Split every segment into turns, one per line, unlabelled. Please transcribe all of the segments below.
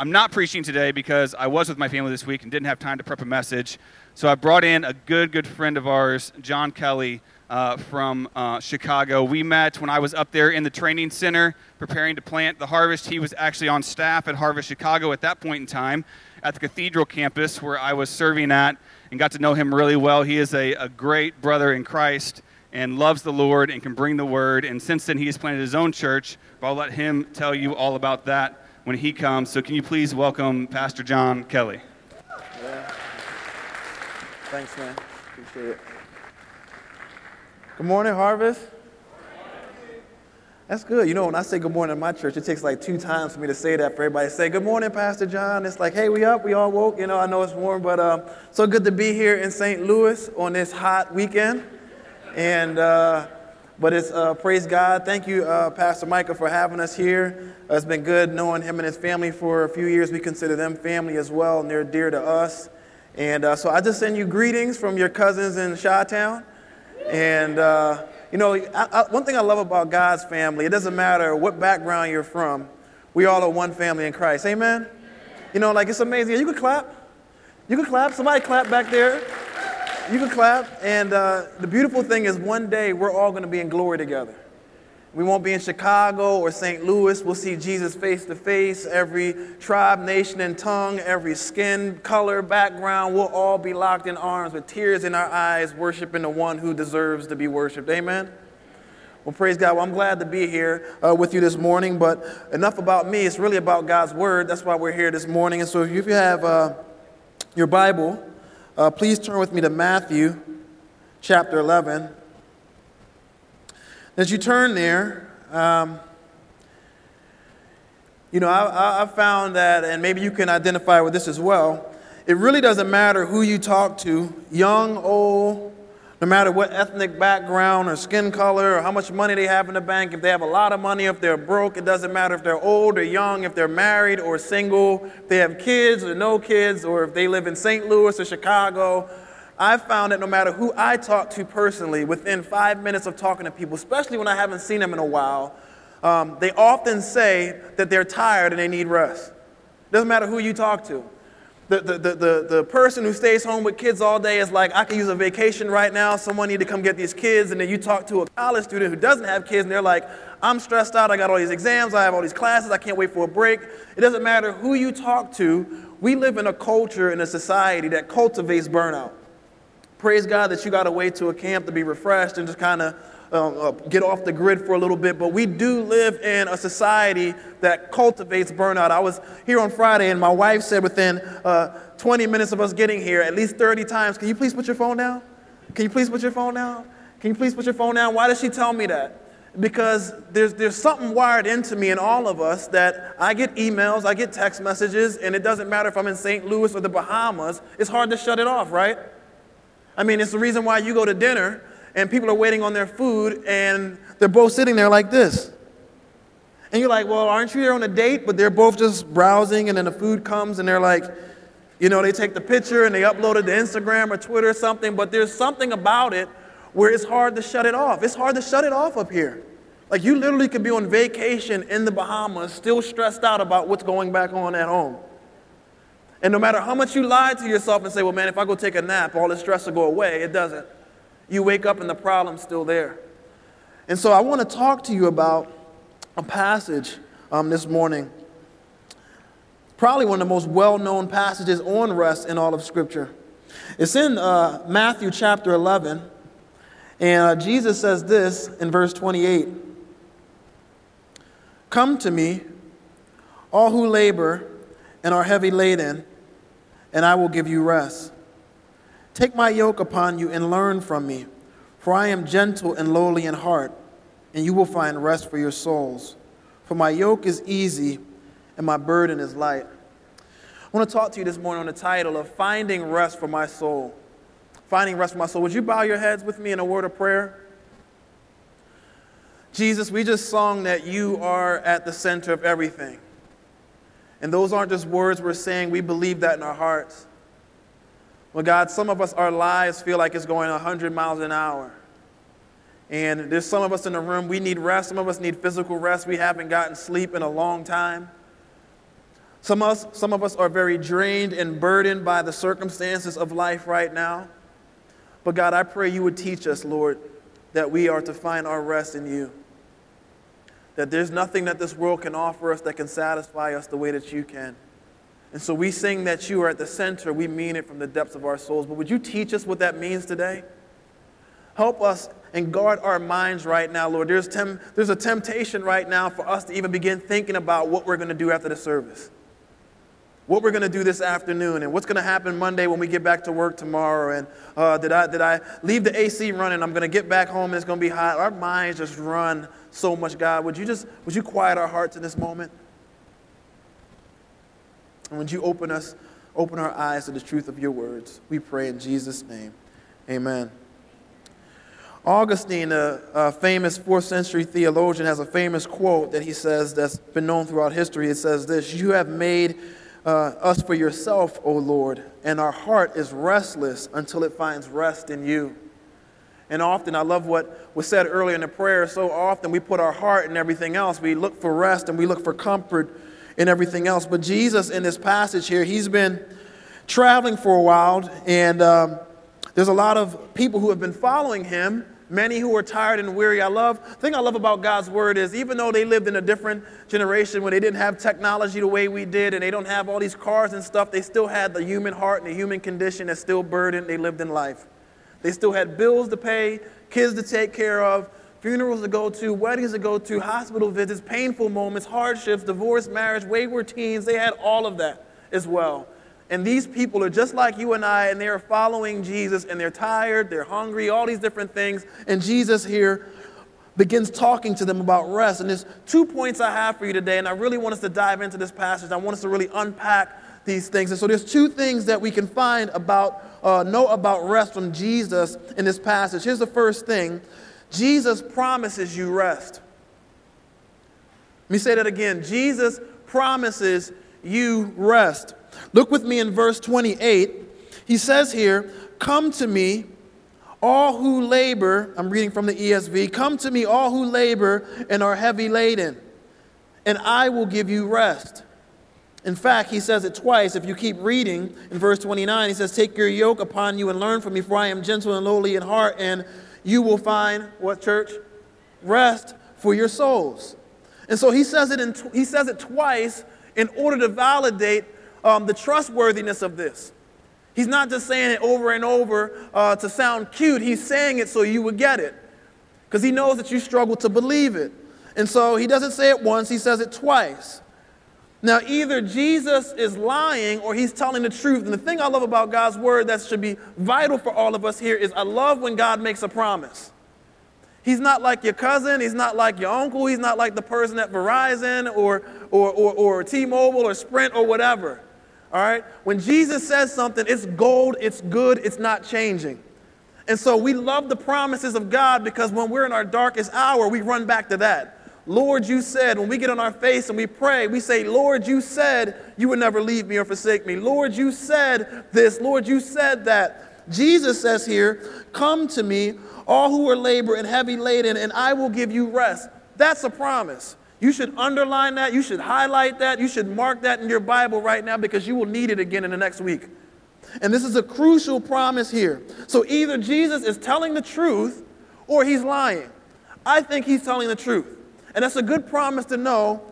I'm not preaching today because I was with my family this week and didn't have time to prep a message. So I brought in a good, good friend of ours, John Kelly uh, from uh, Chicago. We met when I was up there in the training center preparing to plant the harvest. He was actually on staff at Harvest Chicago at that point in time at the Cathedral campus where I was serving at and got to know him really well. He is a, a great brother in Christ and loves the Lord and can bring the word. And since then, he has planted his own church. But I'll let him tell you all about that when he comes. So, can you please welcome Pastor John Kelly?
Yeah. Thanks, man. Appreciate it. Good morning, Harvest. That's good. You know, when I say good morning in my church, it takes like two times for me to say that for everybody to say, Good morning, Pastor John. It's like, hey, we up, we all woke. You know, I know it's warm, but um, so good to be here in St. Louis on this hot weekend. And, uh, but it's, uh, praise God. Thank you, uh, Pastor Micah, for having us here. Uh, it's been good knowing him and his family for a few years. We consider them family as well, and they're dear to us. And uh, so I just send you greetings from your cousins in Chi-Town. And, uh, you know, I, I, one thing I love about God's family, it doesn't matter what background you're from, we all are one family in Christ. Amen? You know, like it's amazing. You can clap. You can clap. Somebody clap back there. You can clap. And uh, the beautiful thing is, one day we're all going to be in glory together. We won't be in Chicago or St. Louis. We'll see Jesus face to face. Every tribe, nation, and tongue, every skin, color, background, we'll all be locked in arms with tears in our eyes, worshiping the one who deserves to be worshiped. Amen? Well, praise God. Well, I'm glad to be here uh, with you this morning, but enough about me. It's really about God's Word. That's why we're here this morning. And so if you have uh, your Bible, uh, please turn with me to Matthew chapter 11. As you turn there, um, you know, I, I found that, and maybe you can identify with this as well. It really doesn't matter who you talk to, young, old, no matter what ethnic background or skin color or how much money they have in the bank, if they have a lot of money, if they're broke, it doesn't matter if they're old or young, if they're married or single, if they have kids or no kids, or if they live in St. Louis or Chicago, I've found that no matter who I talk to personally, within five minutes of talking to people, especially when I haven't seen them in a while, um, they often say that they're tired and they need rest. Doesn't matter who you talk to. The, the, the, the, person who stays home with kids all day is like, I could use a vacation right now. Someone need to come get these kids. And then you talk to a college student who doesn't have kids, and they're like, I'm stressed out. I got all these exams. I have all these classes. I can't wait for a break. It doesn't matter who you talk to. We live in a culture, in a society that cultivates burnout praise God that you got away to a camp to be refreshed and just kind of uh, get off the grid for a little bit. But we do live in a society that cultivates burnout. I was here on Friday, and my wife said within uh, 20 minutes of us getting here, at least 30 times, Can you please put your phone down? Can you please put your phone down? Can you please put your phone down? Why does she tell me that? Because there's, there's something wired into me and all of us that I get emails, I get text messages, and it doesn't matter if I'm in St. Louis or the Bahamas, it's hard to shut it off, right? I mean, it's the reason why you go to dinner and people are waiting on their food and they're both sitting there like this. And you're like, well, aren't you there on a date? But they're both just browsing and then the food comes and they're like, you know, they take the picture and they upload it to Instagram or Twitter or something, but there's something about it where it's hard to shut it off. It's hard to shut it off up here. Like you literally could be on vacation in the Bahamas, still stressed out about what's going back on at home. And no matter how much you lie to yourself and say, well, man, if I go take a nap, all this stress will go away, it doesn't. You wake up and the problem's still there. And so I want to talk to you about a passage um, this morning. Probably one of the most well known passages on rest in all of Scripture. It's in uh, Matthew chapter 11. And uh, Jesus says this in verse 28 Come to me, all who labor and are heavy laden and I will give you rest. Take my yoke upon you and learn from me, for I am gentle and lowly in heart, and you will find rest for your souls. For my yoke is easy and my burden is light. I want to talk to you this morning on the title of Finding Rest for My Soul. Finding Rest for My Soul. Would you bow your heads with me in a word of prayer? Jesus, we just sung that you are at the center of everything. And those aren't just words we're saying, we believe that in our hearts. Well, God, some of us, our lives feel like it's going 100 miles an hour. And there's some of us in the room, we need rest. Some of us need physical rest. We haven't gotten sleep in a long time. Some of, us, some of us are very drained and burdened by the circumstances of life right now. But God, I pray you would teach us, Lord, that we are to find our rest in you. That there's nothing that this world can offer us that can satisfy us the way that you can. And so we sing that you are at the center. We mean it from the depths of our souls. But would you teach us what that means today? Help us and guard our minds right now, Lord. There's, tem- there's a temptation right now for us to even begin thinking about what we're going to do after the service what we're going to do this afternoon and what's going to happen Monday when we get back to work tomorrow. And uh, did, I, did I leave the AC running? I'm going to get back home and it's going to be hot. Our minds just run so much, God. Would you just, would you quiet our hearts in this moment? And would you open us, open our eyes to the truth of your words? We pray in Jesus' name. Amen. Augustine, a, a, famous fourth century theologian, has a famous quote that he says that's been known throughout history. It says this You have made uh, us for yourself, O Lord, and our heart is restless until it finds rest in you. And often, I love what was said earlier in the prayer. So often, we put our heart in everything else. We look for rest and we look for comfort in everything else. But Jesus, in this passage here, he's been traveling for a while, and um, there's a lot of people who have been following him many who are tired and weary. I love, the thing I love about God's word is even though they lived in a different generation when they didn't have technology the way we did and they don't have all these cars and stuff, they still had the human heart and the human condition that still burdened they lived in life. They still had bills to pay, kids to take care of, funerals to go to, weddings to go to, hospital visits, painful moments, hardships, divorce, marriage, wayward teens. They had all of that as well. And these people are just like you and I, and they are following Jesus, and they're tired, they're hungry, all these different things. And Jesus here begins talking to them about rest. And there's two points I have for you today, and I really want us to dive into this passage. I want us to really unpack these things. And so there's two things that we can find about, uh, know about rest from Jesus in this passage. Here's the first thing Jesus promises you rest. Let me say that again. Jesus promises you rest. Look with me in verse 28. He says here, Come to me, all who labor, I'm reading from the ESV, come to me, all who labor and are heavy laden, and I will give you rest. In fact, he says it twice. If you keep reading in verse 29, he says, Take your yoke upon you and learn from me, for I am gentle and lowly in heart, and you will find what, church? Rest for your souls. And so he says it, in, he says it twice in order to validate um, the trustworthiness of this. He's not just saying it over and over uh, to sound cute, he's saying it so you would get it. Because he knows that you struggle to believe it. And so he doesn't say it once, he says it twice. Now, either Jesus is lying or he's telling the truth. And the thing I love about God's word that should be vital for all of us here is I love when God makes a promise. He's not like your cousin. He's not like your uncle. He's not like the person at Verizon or, or, or, or T Mobile or Sprint or whatever. All right? When Jesus says something, it's gold, it's good, it's not changing. And so we love the promises of God because when we're in our darkest hour, we run back to that. Lord, you said, when we get on our face and we pray, we say, Lord, you said you would never leave me or forsake me. Lord, you said this. Lord, you said that. Jesus says here, Come to me, all who are labor and heavy laden, and I will give you rest. That's a promise. You should underline that. You should highlight that. You should mark that in your Bible right now because you will need it again in the next week. And this is a crucial promise here. So either Jesus is telling the truth or he's lying. I think he's telling the truth. And that's a good promise to know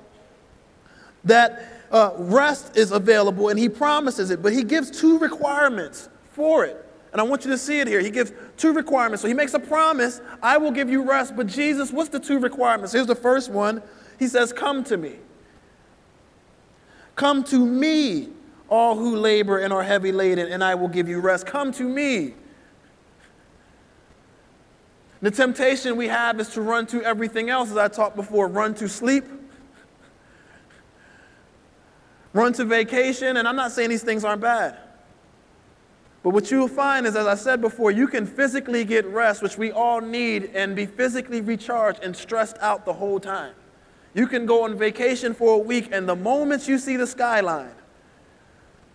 that uh, rest is available and he promises it, but he gives two requirements for it. And I want you to see it here. He gives two requirements. So he makes a promise I will give you rest. But Jesus, what's the two requirements? Here's the first one he says, Come to me. Come to me, all who labor and are heavy laden, and I will give you rest. Come to me. The temptation we have is to run to everything else, as I talked before run to sleep, run to vacation, and I'm not saying these things aren't bad. But what you'll find is, as I said before, you can physically get rest, which we all need, and be physically recharged and stressed out the whole time. You can go on vacation for a week, and the moment you see the skyline,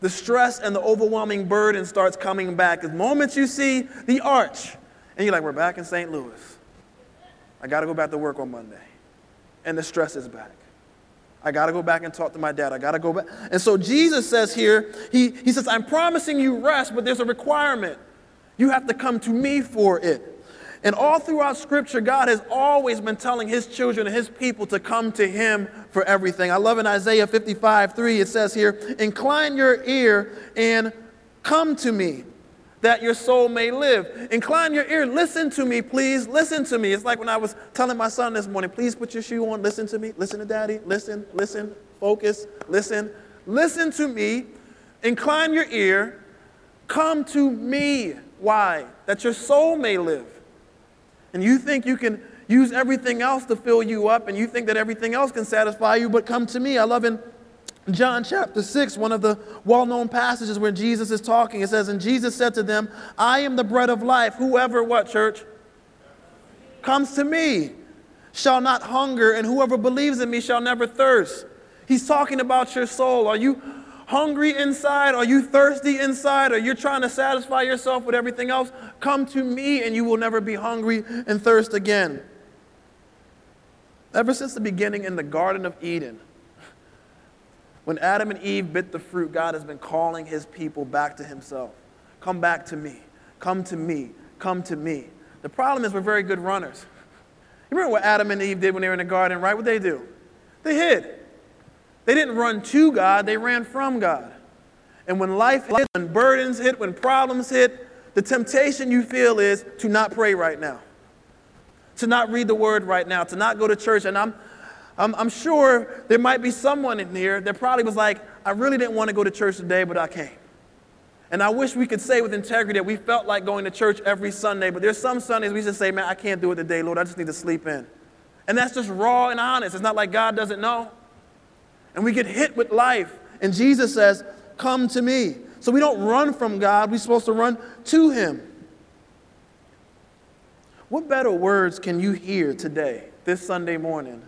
the stress and the overwhelming burden starts coming back. The moment you see the arch, and you're like, we're back in St. Louis. I got to go back to work on Monday. And the stress is back. I got to go back and talk to my dad. I got to go back. And so Jesus says here, he, he says, I'm promising you rest, but there's a requirement. You have to come to me for it. And all throughout Scripture, God has always been telling His children and His people to come to Him for everything. I love in Isaiah 55 3, it says here, Incline your ear and come to me that your soul may live. Incline your ear, listen to me, please, listen to me. It's like when I was telling my son this morning, please put your shoe on, listen to me, listen to daddy, listen, listen, focus, listen, listen to me, incline your ear, come to me. Why? That your soul may live. And you think you can use everything else to fill you up, and you think that everything else can satisfy you, but come to me. I love in John chapter 6, one of the well known passages where Jesus is talking, it says, And Jesus said to them, I am the bread of life. Whoever, what, church? Comes to me shall not hunger, and whoever believes in me shall never thirst. He's talking about your soul. Are you hungry inside? Are you thirsty inside? Are you trying to satisfy yourself with everything else? Come to me, and you will never be hungry and thirst again. Ever since the beginning in the Garden of Eden, when Adam and Eve bit the fruit, God has been calling his people back to himself. Come back to me. Come to me. Come to me. The problem is we're very good runners. You remember what Adam and Eve did when they were in the garden, right? What they do? They hid. They didn't run to God, they ran from God. And when life hit, when burdens hit, when problems hit, the temptation you feel is to not pray right now, to not read the word right now, to not go to church. And I'm, I'm, I'm sure there might be someone in here that probably was like, I really didn't want to go to church today, but I came. And I wish we could say with integrity that we felt like going to church every Sunday, but there's some Sundays we just say, man, I can't do it today, Lord. I just need to sleep in. And that's just raw and honest. It's not like God doesn't know. And we get hit with life. And Jesus says, Come to me. So we don't run from God, we're supposed to run to Him. What better words can you hear today, this Sunday morning,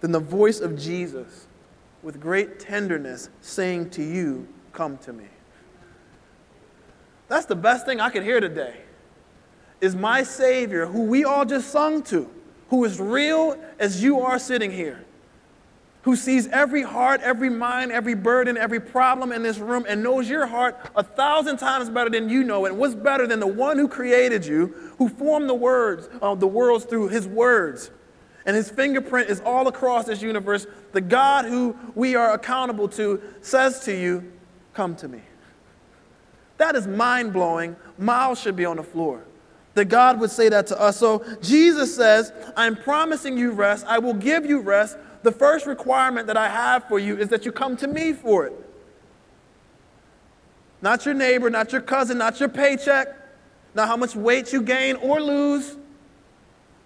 than the voice of Jesus with great tenderness saying to you, Come to me. That's the best thing I could hear today. Is my Savior, who we all just sung to, who is real as you are sitting here, who sees every heart, every mind, every burden, every problem in this room, and knows your heart a thousand times better than you know it. What's better than the one who created you, who formed the words of uh, the worlds through his words? And his fingerprint is all across this universe, the God who we are accountable to says to you, Come to me. That is mind blowing. Miles should be on the floor. That God would say that to us. So Jesus says, I'm promising you rest. I will give you rest. The first requirement that I have for you is that you come to me for it. Not your neighbor, not your cousin, not your paycheck, not how much weight you gain or lose,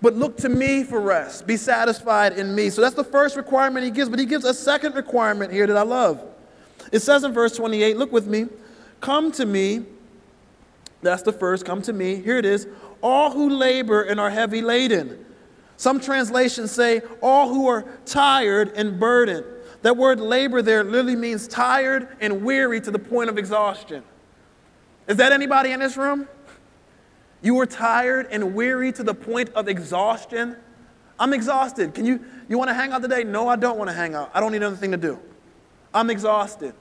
but look to me for rest. Be satisfied in me. So that's the first requirement he gives, but he gives a second requirement here that I love. It says in verse 28, look with me, come to me. That's the first, come to me. Here it is. All who labor and are heavy laden. Some translations say, all who are tired and burdened. That word labor there literally means tired and weary to the point of exhaustion. Is that anybody in this room? You are tired and weary to the point of exhaustion. I'm exhausted. Can you, you want to hang out today? No, I don't want to hang out. I don't need anything to do. I'm exhausted.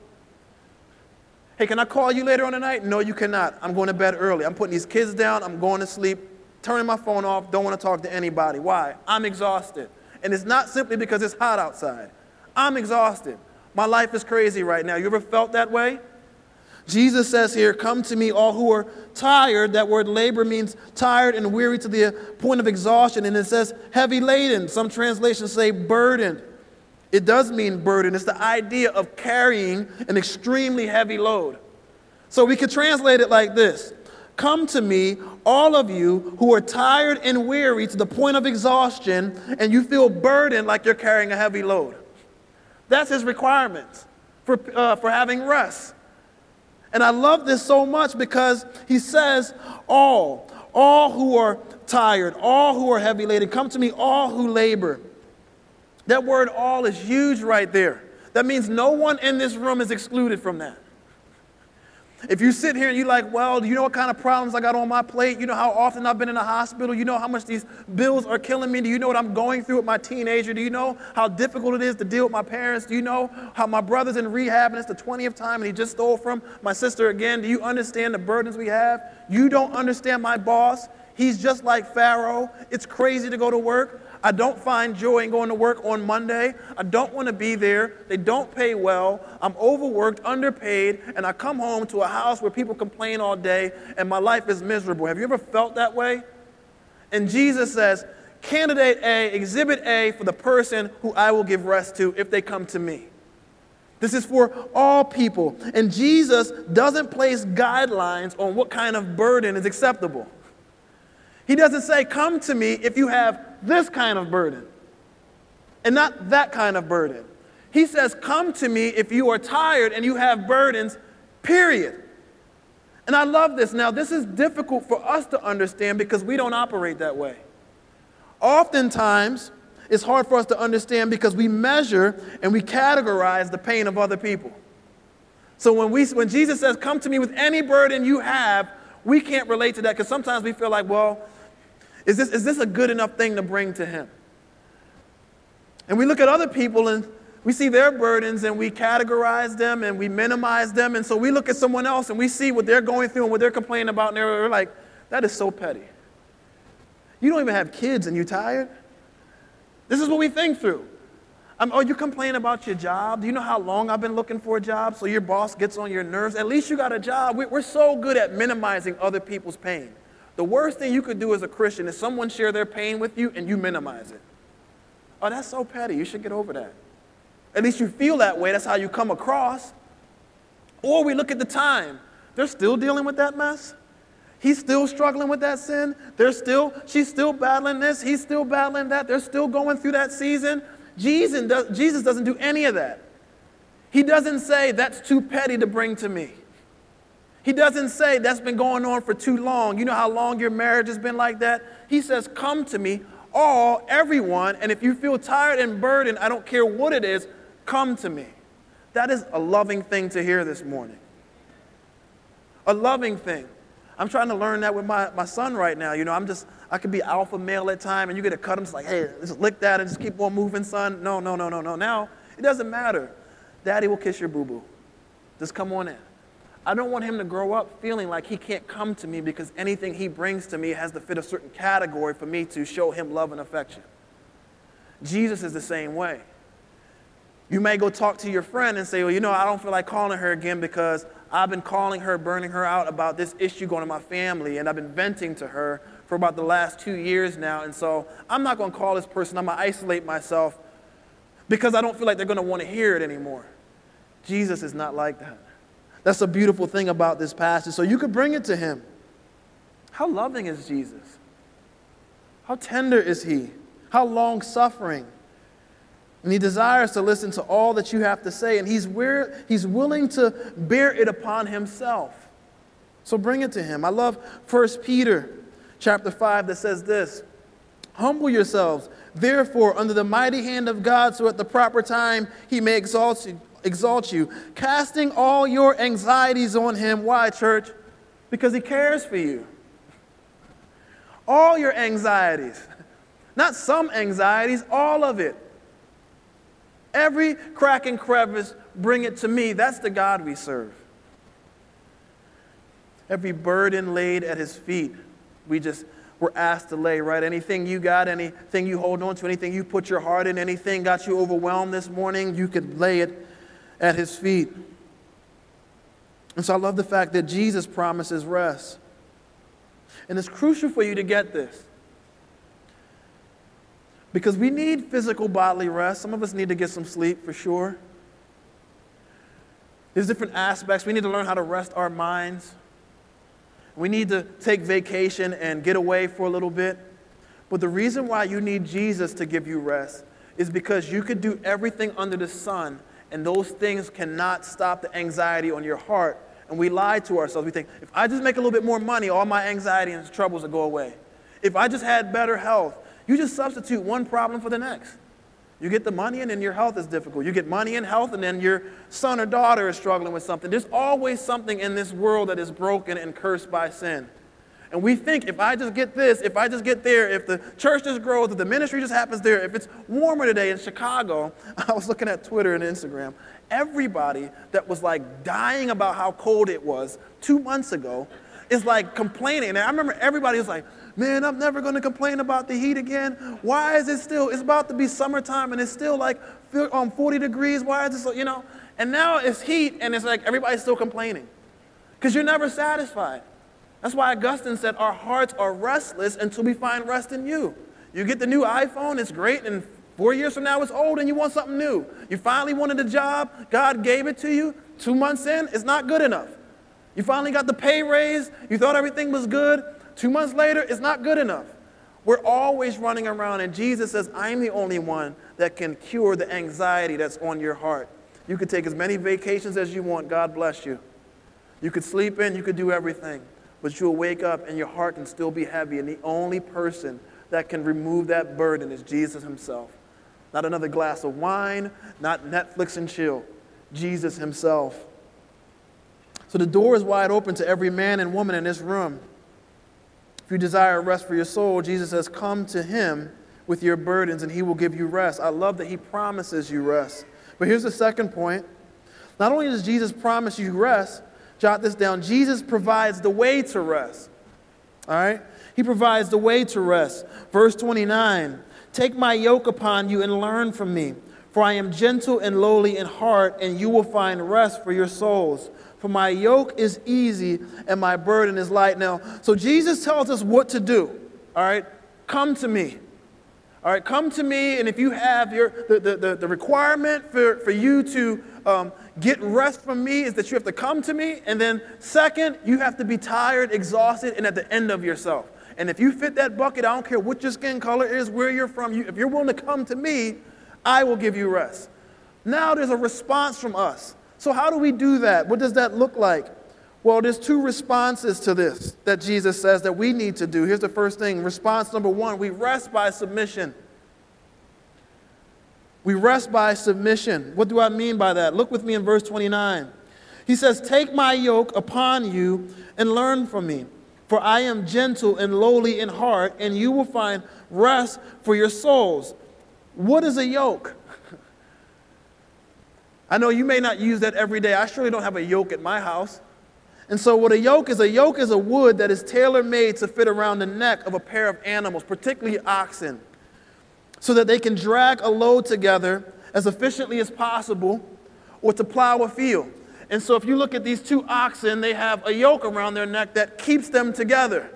Hey, can I call you later on tonight? No, you cannot. I'm going to bed early. I'm putting these kids down. I'm going to sleep, turning my phone off. Don't want to talk to anybody. Why? I'm exhausted. And it's not simply because it's hot outside. I'm exhausted. My life is crazy right now. You ever felt that way? Jesus says here, Come to me, all who are tired. That word labor means tired and weary to the point of exhaustion. And it says heavy laden. Some translations say burdened. It does mean burden. It's the idea of carrying an extremely heavy load. So we could translate it like this Come to me, all of you who are tired and weary to the point of exhaustion, and you feel burdened like you're carrying a heavy load. That's his requirements for, uh, for having rest. And I love this so much because he says, All, all who are tired, all who are heavy laden, come to me, all who labor. That word all is huge right there. That means no one in this room is excluded from that. If you sit here and you're like, well, do you know what kind of problems I got on my plate? You know how often I've been in the hospital? You know how much these bills are killing me? Do you know what I'm going through with my teenager? Do you know how difficult it is to deal with my parents? Do you know how my brother's in rehab and it's the 20th time and he just stole from my sister again? Do you understand the burdens we have? You don't understand my boss. He's just like Pharaoh. It's crazy to go to work. I don't find joy in going to work on Monday. I don't want to be there. They don't pay well. I'm overworked, underpaid, and I come home to a house where people complain all day and my life is miserable. Have you ever felt that way? And Jesus says, Candidate A, exhibit A for the person who I will give rest to if they come to me. This is for all people. And Jesus doesn't place guidelines on what kind of burden is acceptable. He doesn't say, Come to me if you have this kind of burden and not that kind of burden. He says, Come to me if you are tired and you have burdens, period. And I love this. Now, this is difficult for us to understand because we don't operate that way. Oftentimes, it's hard for us to understand because we measure and we categorize the pain of other people. So when, we, when Jesus says, Come to me with any burden you have, we can't relate to that because sometimes we feel like, well, is this, is this a good enough thing to bring to Him? And we look at other people and we see their burdens and we categorize them and we minimize them. And so we look at someone else and we see what they're going through and what they're complaining about, and they're like, that is so petty. You don't even have kids and you're tired? This is what we think through. Um, oh, you complain about your job? Do you know how long I've been looking for a job? So your boss gets on your nerves. At least you got a job. We're so good at minimizing other people's pain. The worst thing you could do as a Christian is someone share their pain with you and you minimize it. Oh, that's so petty. You should get over that. At least you feel that way. That's how you come across. Or we look at the time. They're still dealing with that mess. He's still struggling with that sin. They're still, she's still battling this. He's still battling that. They're still going through that season. Jesus, does, Jesus doesn't do any of that. He doesn't say, that's too petty to bring to me. He doesn't say that's been going on for too long. You know how long your marriage has been like that? He says, Come to me, all, everyone, and if you feel tired and burdened, I don't care what it is, come to me. That is a loving thing to hear this morning. A loving thing. I'm trying to learn that with my, my son right now. You know, I'm just, I could be alpha male at time and you get to cut him, it's like, hey, just lick that and just keep on moving, son. No, no, no, no, no. Now, it doesn't matter. Daddy will kiss your boo boo. Just come on in. I don't want him to grow up feeling like he can't come to me because anything he brings to me has to fit a certain category for me to show him love and affection. Jesus is the same way. You may go talk to your friend and say, Well, you know, I don't feel like calling her again because I've been calling her, burning her out about this issue going in my family, and I've been venting to her for about the last two years now. And so I'm not going to call this person, I'm going to isolate myself because I don't feel like they're going to want to hear it anymore. Jesus is not like that. That's a beautiful thing about this passage. So you could bring it to him. How loving is Jesus? How tender is he? How long suffering? And he desires to listen to all that you have to say, and he's, he's willing to bear it upon himself. So bring it to him. I love 1 Peter chapter 5 that says this Humble yourselves, therefore, under the mighty hand of God, so at the proper time he may exalt you, exalt you, casting all your anxieties on him. Why, church? Because he cares for you. All your anxieties. Not some anxieties, all of it. Every crack and crevice, bring it to me. That's the God we serve. Every burden laid at his feet, we just were asked to lay, right? Anything you got, anything you hold on to, anything you put your heart in, anything got you overwhelmed this morning, you could lay it at his feet. And so I love the fact that Jesus promises rest. And it's crucial for you to get this. Because we need physical bodily rest. Some of us need to get some sleep for sure. There's different aspects. We need to learn how to rest our minds. We need to take vacation and get away for a little bit. But the reason why you need Jesus to give you rest is because you could do everything under the sun and those things cannot stop the anxiety on your heart. And we lie to ourselves. We think, if I just make a little bit more money, all my anxiety and troubles will go away. If I just had better health, you just substitute one problem for the next. You get the money and then your health is difficult. You get money and health and then your son or daughter is struggling with something. There's always something in this world that is broken and cursed by sin. And we think if I just get this, if I just get there, if the church just grows, if the ministry just happens there, if it's warmer today in Chicago, I was looking at Twitter and Instagram, everybody that was like dying about how cold it was two months ago is like complaining. And I remember everybody was like, man, I'm never going to complain about the heat again. Why is it still, it's about to be summertime and it's still like um, 40 degrees. Why is it so, you know? And now it's heat and it's like everybody's still complaining because you're never satisfied. That's why Augustine said our hearts are restless until we find rest in you. You get the new iPhone, it's great, and four years from now it's old and you want something new. You finally wanted a job, God gave it to you. Two months in, it's not good enough. You finally got the pay raise, you thought everything was good. Two months later, it's not good enough. We're always running around, and Jesus says, I'm the only one that can cure the anxiety that's on your heart. You could take as many vacations as you want. God bless you. You could sleep in, you could do everything, but you'll wake up and your heart can still be heavy. And the only person that can remove that burden is Jesus Himself. Not another glass of wine, not Netflix and chill. Jesus Himself. So the door is wide open to every man and woman in this room. If you desire rest for your soul, Jesus says, Come to him with your burdens and he will give you rest. I love that he promises you rest. But here's the second point. Not only does Jesus promise you rest, jot this down, Jesus provides the way to rest. All right? He provides the way to rest. Verse 29 Take my yoke upon you and learn from me, for I am gentle and lowly in heart, and you will find rest for your souls for my yoke is easy and my burden is light. Now, so Jesus tells us what to do. All right? Come to me. All right, come to me, and if you have your the, the, the, requirement for, for you to um, get rest from me is that you have to come to me, and then second, you have to be tired, exhausted, and at the end of yourself. And if you fit that bucket, I don't care what your skin color is, where you're from, you, if you're willing to come to me, I will give you rest. Now there's a response from us. So, how do we do that? What does that look like? Well, there's two responses to this that Jesus says that we need to do. Here's the first thing response number one we rest by submission. We rest by submission. What do I mean by that? Look with me in verse 29. He says, Take my yoke upon you and learn from me, for I am gentle and lowly in heart, and you will find rest for your souls. What is a yoke? I know you may not use that every day. I surely don't have a yoke at my house. And so, what a yoke is, a yoke is a wood that is tailor made to fit around the neck of a pair of animals, particularly oxen, so that they can drag a load together as efficiently as possible or to plow a field. And so, if you look at these two oxen, they have a yoke around their neck that keeps them together.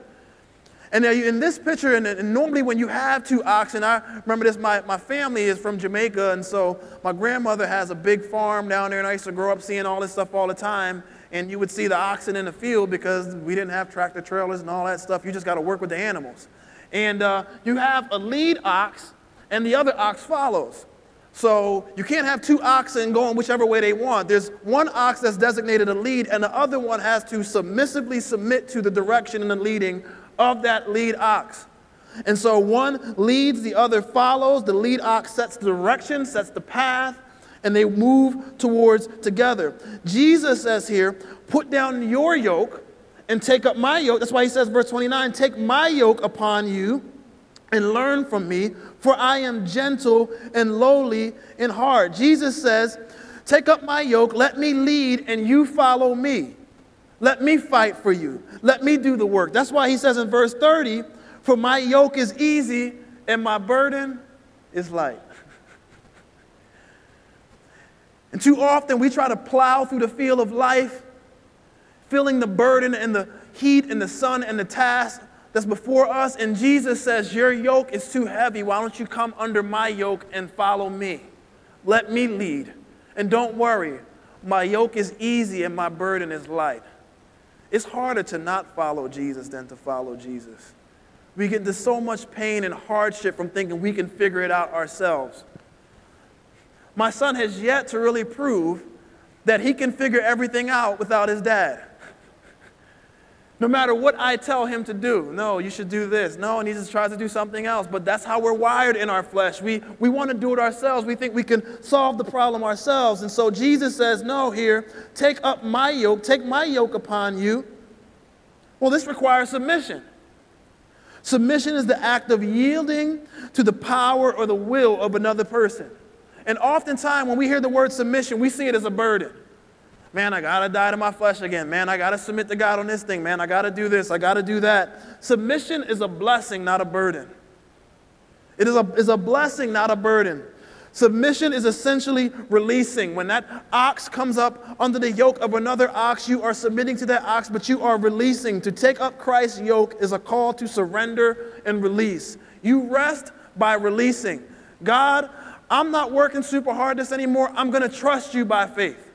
And in this picture, and, normally when you have two oxen, I remember this, my, my family is from Jamaica, and so my grandmother has a big farm down there, and I used to grow up seeing all this stuff all the time. And you would see the oxen in the field because we didn't have tractor trailers and all that stuff. You just got to work with the animals. And uh, you have a lead ox, and the other ox follows. So you can't have two oxen going whichever way they want. There's one ox that's designated a lead, and the other one has to submissively submit to the direction and the leading of that lead ox. And so one leads, the other follows. The lead ox sets the direction, sets the path, and they move towards together. Jesus says here, put down your yoke and take up my yoke. That's why he says, verse 29, take my yoke upon you and learn from me, for I am gentle and lowly in heart. Jesus says, take up my yoke, let me lead, and you follow me. Let me fight for you. Let me do the work. That's why he says in verse 30, For my yoke is easy and my burden is light. and too often we try to plow through the field of life, feeling the burden and the heat and the sun and the task that's before us. And Jesus says, Your yoke is too heavy. Why don't you come under my yoke and follow me? Let me lead. And don't worry, my yoke is easy and my burden is light. It's harder to not follow Jesus than to follow Jesus. We get into so much pain and hardship from thinking we can figure it out ourselves. My son has yet to really prove that he can figure everything out without his dad. No matter what I tell him to do, no, you should do this. No, and he just tries to do something else. But that's how we're wired in our flesh. We, we want to do it ourselves. We think we can solve the problem ourselves. And so Jesus says, No, here, take up my yoke, take my yoke upon you. Well, this requires submission. Submission is the act of yielding to the power or the will of another person. And oftentimes, when we hear the word submission, we see it as a burden. Man, I gotta die to my flesh again. Man, I gotta submit to God on this thing. Man, I gotta do this. I gotta do that. Submission is a blessing, not a burden. It is a, is a blessing, not a burden. Submission is essentially releasing. When that ox comes up under the yoke of another ox, you are submitting to that ox, but you are releasing. To take up Christ's yoke is a call to surrender and release. You rest by releasing. God, I'm not working super hard this anymore. I'm going to trust you by faith.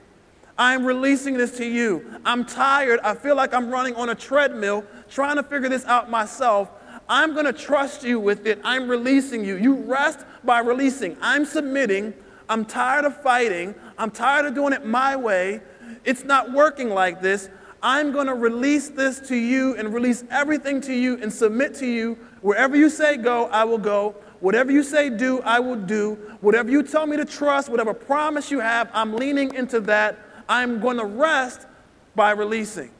I'm releasing this to you. I'm tired. I feel like I'm running on a treadmill trying to figure this out myself. I'm going to trust you with it. I'm releasing you. You rest by releasing. I'm submitting. I'm tired of fighting. I'm tired of doing it my way. It's not working like this. I'm going to release this to you and release everything to you and submit to you. Wherever you say go, I will go. Whatever you say do, I will do. Whatever you tell me to trust, whatever promise you have, I'm leaning into that. I'm going to rest by releasing.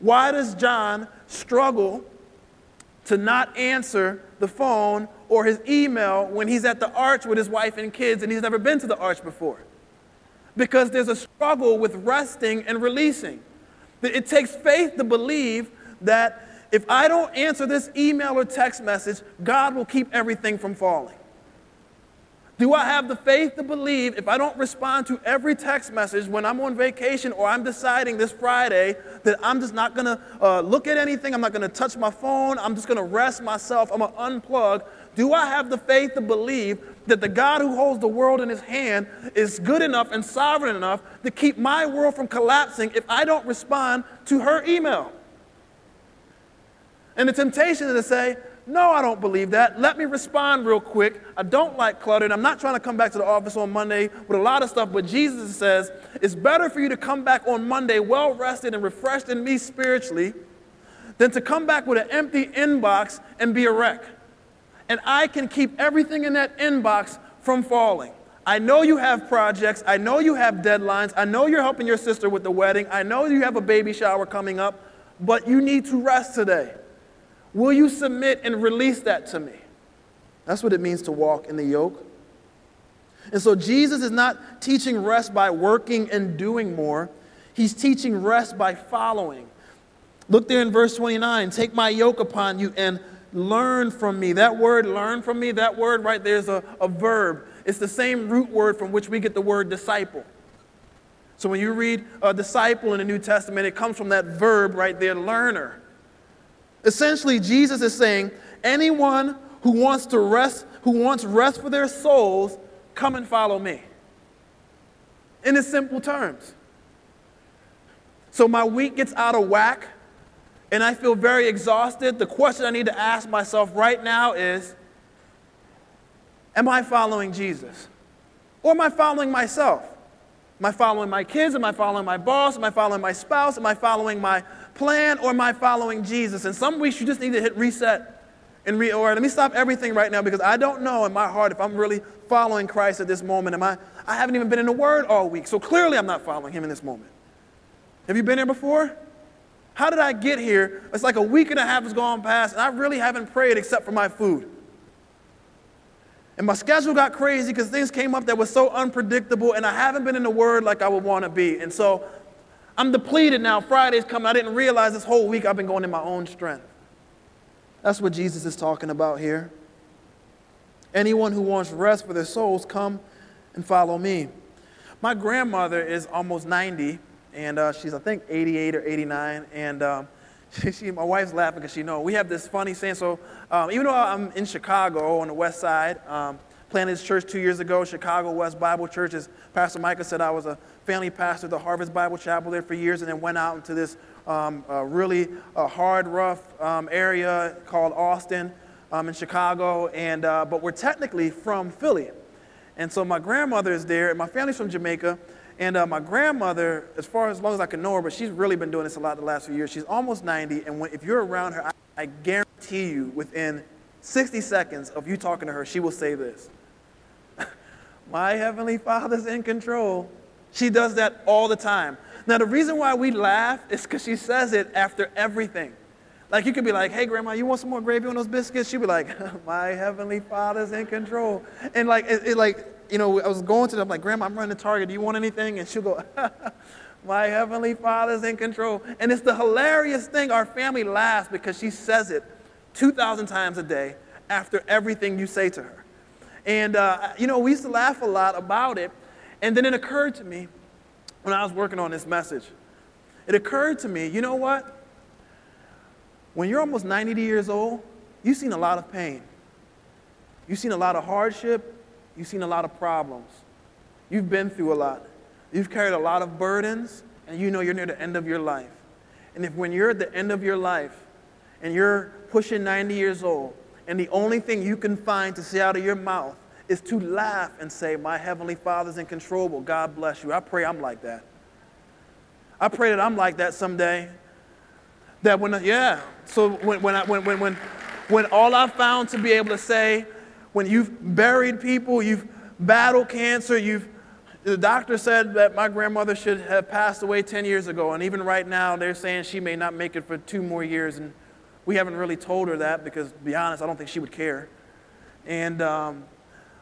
Why does John struggle to not answer the phone or his email when he's at the arch with his wife and kids and he's never been to the arch before? Because there's a struggle with resting and releasing. It takes faith to believe that if I don't answer this email or text message, God will keep everything from falling. Do I have the faith to believe if I don't respond to every text message when I'm on vacation or I'm deciding this Friday that I'm just not going to uh, look at anything, I'm not going to touch my phone, I'm just going to rest myself, I'm going to unplug? Do I have the faith to believe that the God who holds the world in his hand is good enough and sovereign enough to keep my world from collapsing if I don't respond to her email? And the temptation is to say, no, I don't believe that. Let me respond real quick. I don't like clutter, and I'm not trying to come back to the office on Monday with a lot of stuff, but Jesus says it's better for you to come back on Monday well rested and refreshed in me spiritually than to come back with an empty inbox and be a wreck. And I can keep everything in that inbox from falling. I know you have projects. I know you have deadlines. I know you're helping your sister with the wedding. I know you have a baby shower coming up, but you need to rest today. Will you submit and release that to me? That's what it means to walk in the yoke. And so Jesus is not teaching rest by working and doing more, he's teaching rest by following. Look there in verse 29 Take my yoke upon you and learn from me. That word, learn from me, that word right there is a, a verb. It's the same root word from which we get the word disciple. So when you read a disciple in the New Testament, it comes from that verb right there, learner. Essentially, Jesus is saying, anyone who wants to rest, who wants rest for their souls, come and follow me. In his simple terms. So my week gets out of whack and I feel very exhausted. The question I need to ask myself right now is Am I following Jesus? Or am I following myself? Am I following my kids? Am I following my boss? Am I following my spouse? Am I following my plan or am I following Jesus? And some weeks you just need to hit reset and re or let me stop everything right now because I don't know in my heart if I'm really following Christ at this moment. Am I I haven't even been in the Word all week, so clearly I'm not following him in this moment. Have you been here before? How did I get here? It's like a week and a half has gone past, and I really haven't prayed except for my food. And my schedule got crazy because things came up that were so unpredictable, and I haven't been in the Word like I would want to be. And so I'm depleted now. Friday's coming. I didn't realize this whole week I've been going in my own strength. That's what Jesus is talking about here. Anyone who wants rest for their souls, come and follow me. My grandmother is almost 90, and uh, she's, I think, 88 or 89. And um, she, she, my wife's laughing because she knows. We have this funny saying. So um, even though I'm in Chicago on the west side, um, planted this church two years ago, Chicago West Bible Church. As Pastor Micah said, I was a family pastor at the Harvest Bible Chapel there for years and then went out into this um, uh, really uh, hard, rough um, area called Austin um, in Chicago. And, uh, but we're technically from Philly. And so my grandmother is there, and my family's from Jamaica. And uh, my grandmother, as far as long as I can know her, but she's really been doing this a lot the last few years. She's almost 90, and when, if you're around her, I, I guarantee you within 60 seconds of you talking to her, she will say this My Heavenly Father's in control. She does that all the time. Now, the reason why we laugh is because she says it after everything. Like you could be like, hey, grandma, you want some more gravy on those biscuits? She'd be like, my heavenly father's in control. And like, it, it like, you know, I was going to them, like, grandma, I'm running to Target. Do you want anything? And she'll go, my heavenly father's in control. And it's the hilarious thing. Our family laughs because she says it 2,000 times a day after everything you say to her. And, uh, you know, we used to laugh a lot about it. And then it occurred to me when I was working on this message, it occurred to me, you know what? When you're almost 90 years old, you've seen a lot of pain. You've seen a lot of hardship. You've seen a lot of problems. You've been through a lot. You've carried a lot of burdens, and you know you're near the end of your life. And if when you're at the end of your life and you're pushing 90 years old, and the only thing you can find to say out of your mouth is to laugh and say, My Heavenly Father's in control, well, God bless you. I pray I'm like that. I pray that I'm like that someday. That when, yeah, so when, when, I, when, when, when, when all I found to be able to say, when you've buried people, you've battled cancer, you've, the doctor said that my grandmother should have passed away 10 years ago, and even right now they're saying she may not make it for two more years, and we haven't really told her that because, to be honest, I don't think she would care. And, um,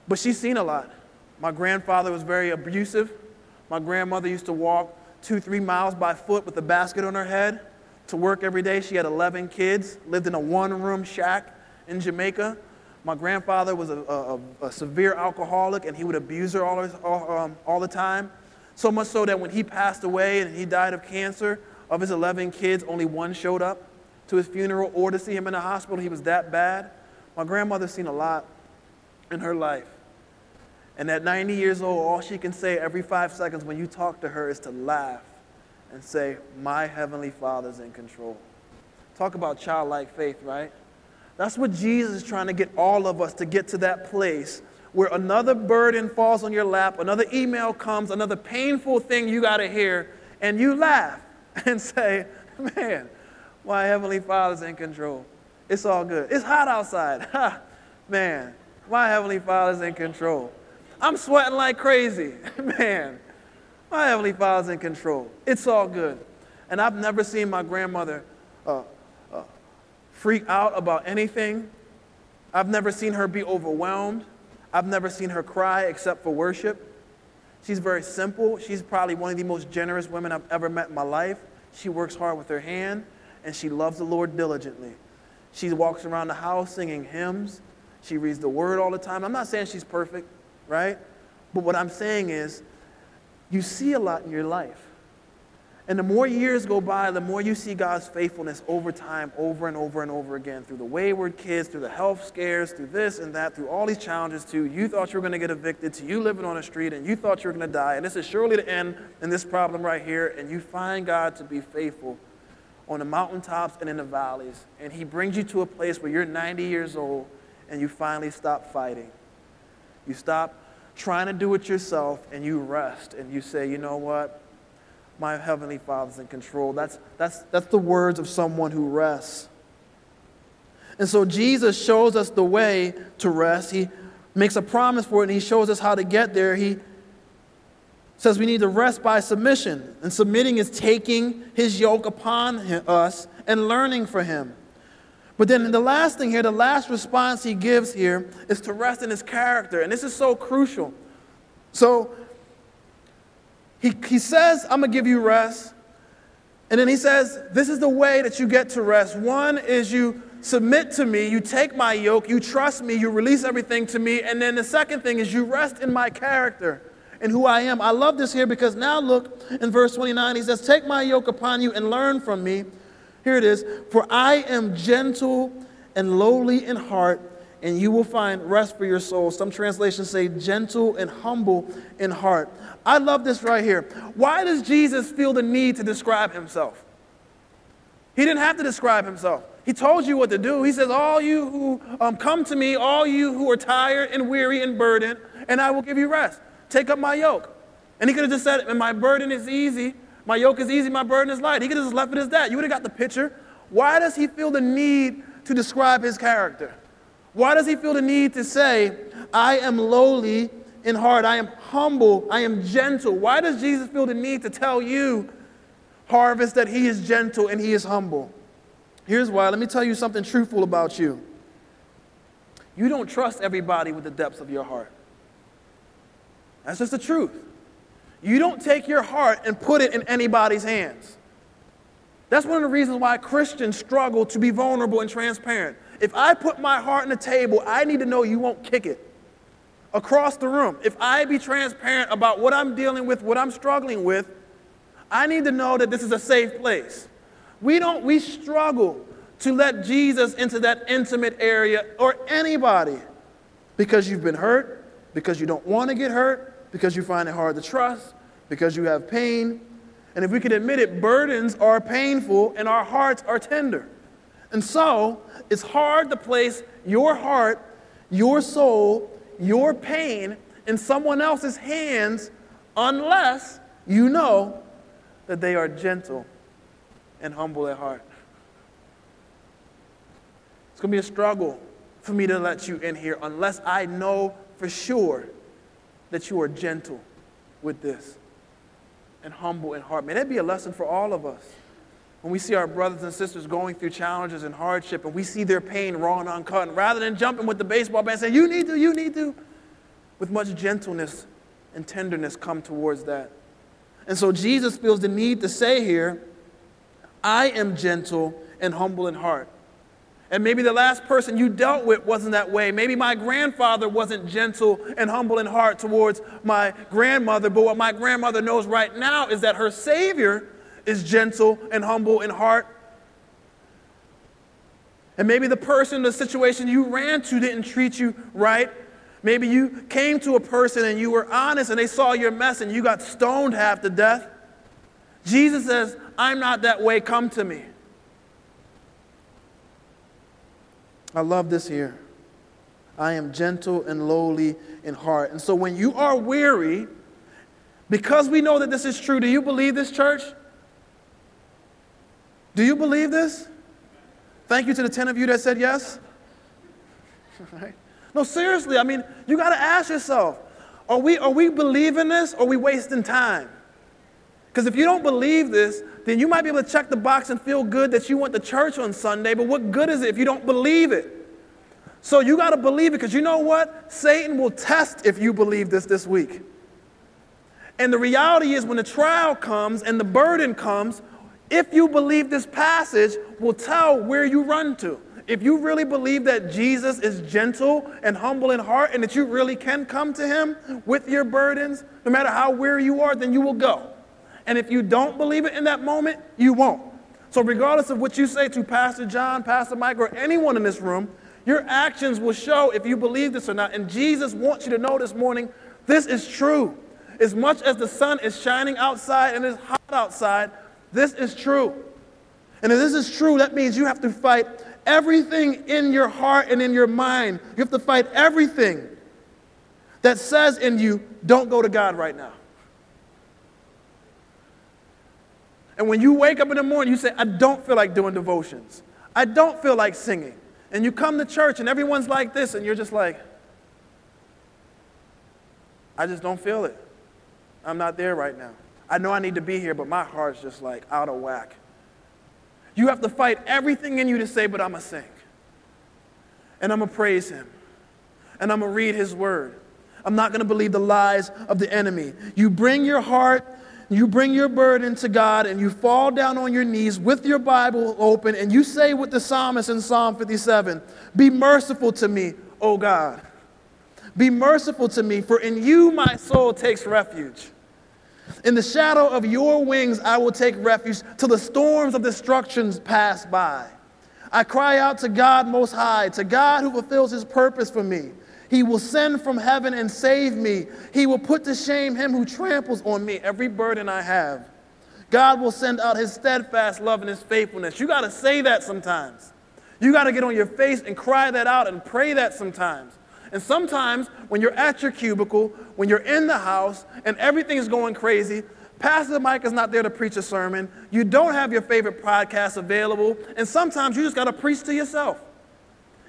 but she's seen a lot. My grandfather was very abusive. My grandmother used to walk two, three miles by foot with a basket on her head to work every day. She had 11 kids, lived in a one room shack in Jamaica. My grandfather was a, a, a, severe alcoholic and he would abuse her all, all, um, all the time. So much so that when he passed away and he died of cancer, of his 11 kids, only one showed up to his funeral or to see him in the hospital. He was that bad. My grandmother's seen a lot in her life. And at 90 years old, all she can say every five seconds when you talk to her is to laugh and say, My Heavenly Father's in control. Talk about childlike faith, right? That's what Jesus is trying to get all of us to get to that place where another burden falls on your lap, another email comes, another painful thing you got to hear, and you laugh and say, Man, my Heavenly Father's in control. It's all good. It's hot outside. Ha, man, my Heavenly Father's in control. I'm sweating like crazy. Man, my Heavenly Father's in control. It's all good. And I've never seen my grandmother uh, freak out about anything. I've never seen her be overwhelmed. I've never seen her cry except for worship. She's very simple. She's probably one of the most generous women I've ever met in my life. She works hard with her hand, and she loves the Lord diligently. She walks around the house singing hymns. She reads the word all the time. I'm not saying she's perfect, right? But what I'm saying is, you see a lot in your life. And the more years go by, the more you see God's faithfulness over time, over and over and over again, through the wayward kids, through the health scares, through this and that, through all these challenges, to you thought you were going to get evicted, to you living on the street, and you thought you were going to die, and this is surely the end in this problem right here, and you find God to be faithful on the mountaintops and in the valleys, and He brings you to a place where you're 90 years old, and you finally stop fighting. You stop trying to do it yourself and you rest and you say, you know what? My Heavenly Father's in control. That's, that's, that's the words of someone who rests. And so Jesus shows us the way to rest. He makes a promise for it and he shows us how to get there. He says we need to rest by submission. And submitting is taking his yoke upon us and learning from him. But then the last thing here, the last response he gives here is to rest in his character. And this is so crucial. So he, he says, I'm going to give you rest. And then he says, This is the way that you get to rest. One is you submit to me, you take my yoke, you trust me, you release everything to me. And then the second thing is you rest in my character and who I am. I love this here because now look in verse 29, he says, Take my yoke upon you and learn from me here it is For I am gentle and lowly in heart, and you will find rest for your soul. Some translations say gentle and humble in heart. I love this right here. Why does Jesus feel the need to describe himself? He didn't have to describe himself. He told you what to do. He says, All you who um, come to me, all you who are tired and weary and burdened, and I will give you rest. Take up my yoke. And he could have just said, and my burden is easy, my yoke is easy, my burden is light. He could have just left it as that. You would have got the picture. Why does he feel the need to describe his character? Why does he feel the need to say, I am lowly in heart, I am humble, I am gentle? Why does Jesus feel the need to tell you, harvest, that he is gentle and he is humble? Here's why. Let me tell you something truthful about you. You don't trust everybody with the depths of your heart. That's just the truth. You don't take your heart and put it in anybody's hands. That's one of the reasons why Christians struggle to be vulnerable and transparent. If I put my heart on the table, I need to know you won't kick it across the room. If I be transparent about what I'm dealing with, what I'm struggling with, I need to know that this is a safe place. We don't we struggle to let Jesus into that intimate area or anybody because you've been hurt, because you don't want to get hurt, because you find it hard to trust, because you have pain. And if we can admit it, burdens are painful and our hearts are tender. And so it's hard to place your heart, your soul, your pain in someone else's hands unless you know that they are gentle and humble at heart. It's going to be a struggle for me to let you in here unless I know for sure that you are gentle with this and humble in heart. May that be a lesson for all of us. When we see our brothers and sisters going through challenges and hardship and we see their pain raw and uncut, and rather than jumping with the baseball bat saying, You need to, you need to, with much gentleness and tenderness come towards that. And so Jesus feels the need to say here, I am gentle and humble in heart. And maybe the last person you dealt with wasn't that way. Maybe my grandfather wasn't gentle and humble in heart towards my grandmother. But what my grandmother knows right now is that her Savior is gentle and humble in heart. And maybe the person, the situation you ran to didn't treat you right. Maybe you came to a person and you were honest and they saw your mess and you got stoned half to death. Jesus says, I'm not that way, come to me. I love this here. I am gentle and lowly in heart. And so when you are weary, because we know that this is true, do you believe this, church? Do you believe this? Thank you to the 10 of you that said yes. Right? No, seriously, I mean, you got to ask yourself are we, are we believing this or are we wasting time? Because if you don't believe this, then you might be able to check the box and feel good that you went to church on Sunday, but what good is it if you don't believe it? So you got to believe it because you know what? Satan will test if you believe this this week. And the reality is, when the trial comes and the burden comes, if you believe this passage, will tell where you run to. If you really believe that Jesus is gentle and humble in heart and that you really can come to him with your burdens, no matter how weary you are, then you will go. And if you don't believe it in that moment, you won't. So, regardless of what you say to Pastor John, Pastor Mike, or anyone in this room, your actions will show if you believe this or not. And Jesus wants you to know this morning this is true. As much as the sun is shining outside and it's hot outside, this is true. And if this is true, that means you have to fight everything in your heart and in your mind. You have to fight everything that says in you, don't go to God right now. And when you wake up in the morning, you say, I don't feel like doing devotions. I don't feel like singing. And you come to church and everyone's like this, and you're just like, I just don't feel it. I'm not there right now. I know I need to be here, but my heart's just like out of whack. You have to fight everything in you to say, but I'm going to sing. And I'm going to praise him. And I'm going to read his word. I'm not going to believe the lies of the enemy. You bring your heart you bring your burden to God and you fall down on your knees with your Bible open and you say with the psalmist in Psalm 57 Be merciful to me, O God. Be merciful to me, for in you my soul takes refuge. In the shadow of your wings I will take refuge till the storms of destruction pass by. I cry out to God Most High, to God who fulfills his purpose for me. He will send from heaven and save me. He will put to shame him who tramples on me, every burden I have. God will send out his steadfast love and his faithfulness. You got to say that sometimes. You got to get on your face and cry that out and pray that sometimes. And sometimes when you're at your cubicle, when you're in the house, and everything's going crazy, Pastor Mike is not there to preach a sermon. You don't have your favorite podcast available. And sometimes you just got to preach to yourself.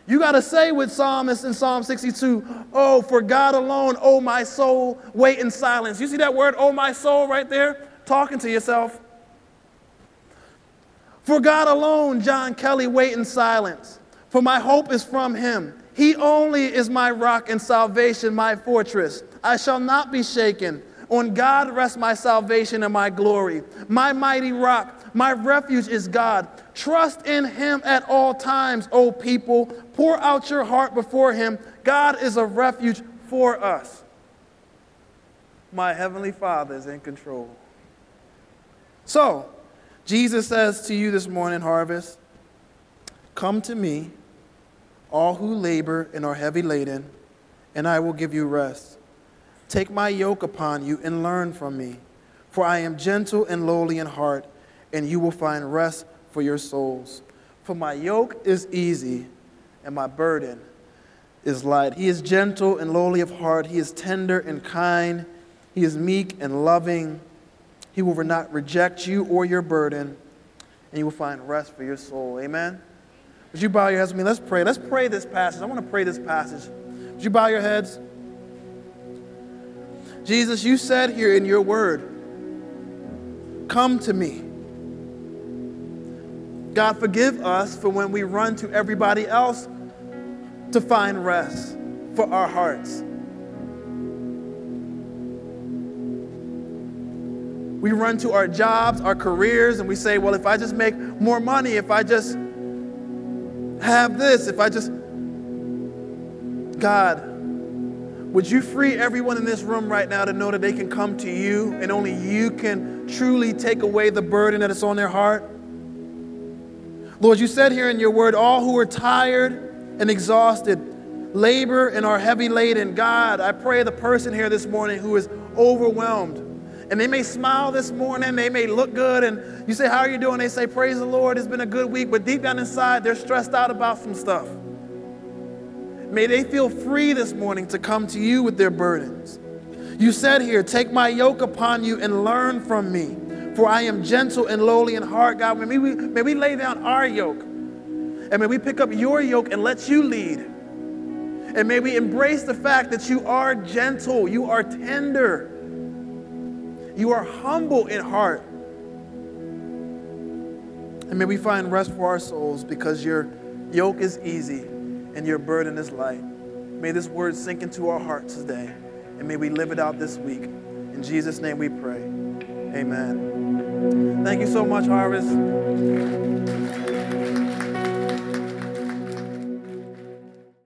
You got to say with Psalmist in Psalm 62, Oh, for God alone, oh my soul, wait in silence. You see that word, oh my soul, right there? Talking to yourself. For God alone, John Kelly, wait in silence. For my hope is from him. He only is my rock and salvation, my fortress. I shall not be shaken. On God rests my salvation and my glory. My mighty rock, my refuge is God. Trust in him at all times, O people. Pour out your heart before him. God is a refuge for us. My heavenly Father is in control. So, Jesus says to you this morning, Harvest, come to me, all who labor and are heavy laden, and I will give you rest. Take my yoke upon you and learn from me, for I am gentle and lowly in heart, and you will find rest for your souls. For my yoke is easy, and my burden is light. He is gentle and lowly of heart. He is tender and kind. He is meek and loving. He will not reject you or your burden, and you will find rest for your soul. Amen. Would you bow your heads with me? Let's pray. Let's pray this passage. I want to pray this passage. Would you bow your heads? Jesus, you said here in your word, Come to me. God, forgive us for when we run to everybody else to find rest for our hearts. We run to our jobs, our careers, and we say, well, if I just make more money, if I just have this, if I just. God, would you free everyone in this room right now to know that they can come to you and only you can truly take away the burden that is on their heart? Lord, you said here in your word, all who are tired and exhausted, labor and are heavy laden. God, I pray the person here this morning who is overwhelmed. And they may smile this morning, they may look good, and you say, How are you doing? They say, Praise the Lord, it's been a good week. But deep down inside, they're stressed out about some stuff. May they feel free this morning to come to you with their burdens. You said here, Take my yoke upon you and learn from me, for I am gentle and lowly in heart. God, may we, may we lay down our yoke, and may we pick up your yoke and let you lead. And may we embrace the fact that you are gentle, you are tender, you are humble in heart. And may we find rest for our souls because your yoke is easy and your burden is light. May this word sink into our hearts today, and may we live it out this week. In Jesus' name we pray. Amen. Thank you so much, Harvest.